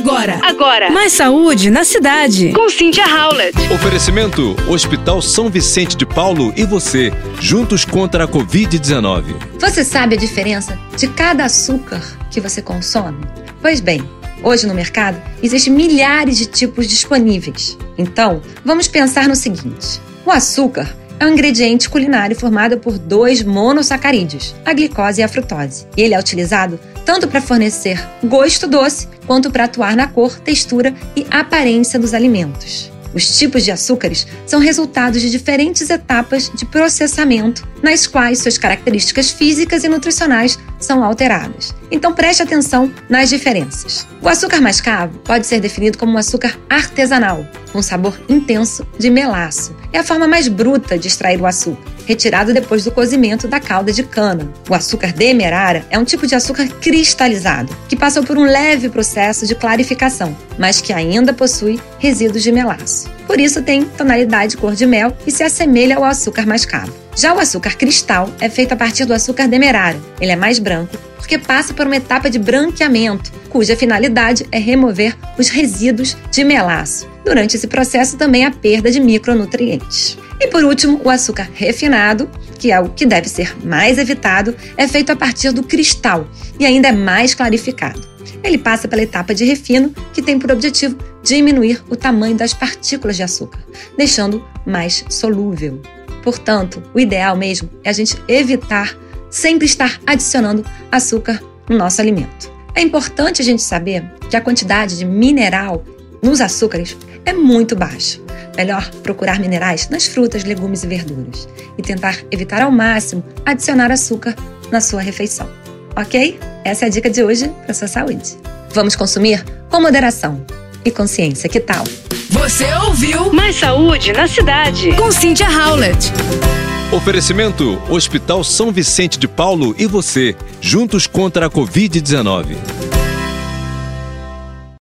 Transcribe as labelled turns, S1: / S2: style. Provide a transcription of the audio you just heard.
S1: Agora.
S2: Agora.
S1: Mais saúde na cidade.
S2: Com Cynthia Howlett.
S3: Oferecimento: Hospital São Vicente de Paulo e você, juntos contra a Covid-19.
S4: Você sabe a diferença de cada açúcar que você consome? Pois bem, hoje no mercado existem milhares de tipos disponíveis. Então, vamos pensar no seguinte: o açúcar é um ingrediente culinário formado por dois monossacarídeos, a glicose e a frutose. E ele é utilizado tanto para fornecer gosto doce quanto para atuar na cor, textura e aparência dos alimentos. Os tipos de açúcares são resultados de diferentes etapas de processamento, nas quais suas características físicas e nutricionais são alteradas. Então preste atenção nas diferenças. O açúcar mascavo pode ser definido como um açúcar artesanal, com sabor intenso de melaço. É a forma mais bruta de extrair o açúcar, retirado depois do cozimento da calda de cana. O açúcar demerara é um tipo de açúcar cristalizado, que passou por um leve processo de clarificação, mas que ainda possui resíduos de melaço. Por isso tem tonalidade cor de mel e se assemelha ao açúcar mascavo. Já o açúcar cristal é feito a partir do açúcar demerara. Ele é mais branco porque passa por uma etapa de branqueamento, cuja finalidade é remover os resíduos de melaço. Durante esse processo também há perda de micronutrientes. E por último, o açúcar refinado, que é o que deve ser mais evitado, é feito a partir do cristal e ainda é mais clarificado. Ele passa pela etapa de refino, que tem por objetivo diminuir o tamanho das partículas de açúcar, deixando mais solúvel. Portanto, o ideal mesmo é a gente evitar sempre estar adicionando açúcar no nosso alimento. É importante a gente saber que a quantidade de mineral nos açúcares é muito baixa. Melhor procurar minerais nas frutas, legumes e verduras e tentar evitar ao máximo adicionar açúcar na sua refeição. Ok? Essa é a dica de hoje para sua saúde. Vamos consumir com moderação e consciência, que tal?
S1: Você ouviu
S2: Mais saúde na cidade.
S1: com Cynthia Howlett.
S3: Oferecimento: Hospital São Vicente de Paulo e você, juntos contra a Covid-19.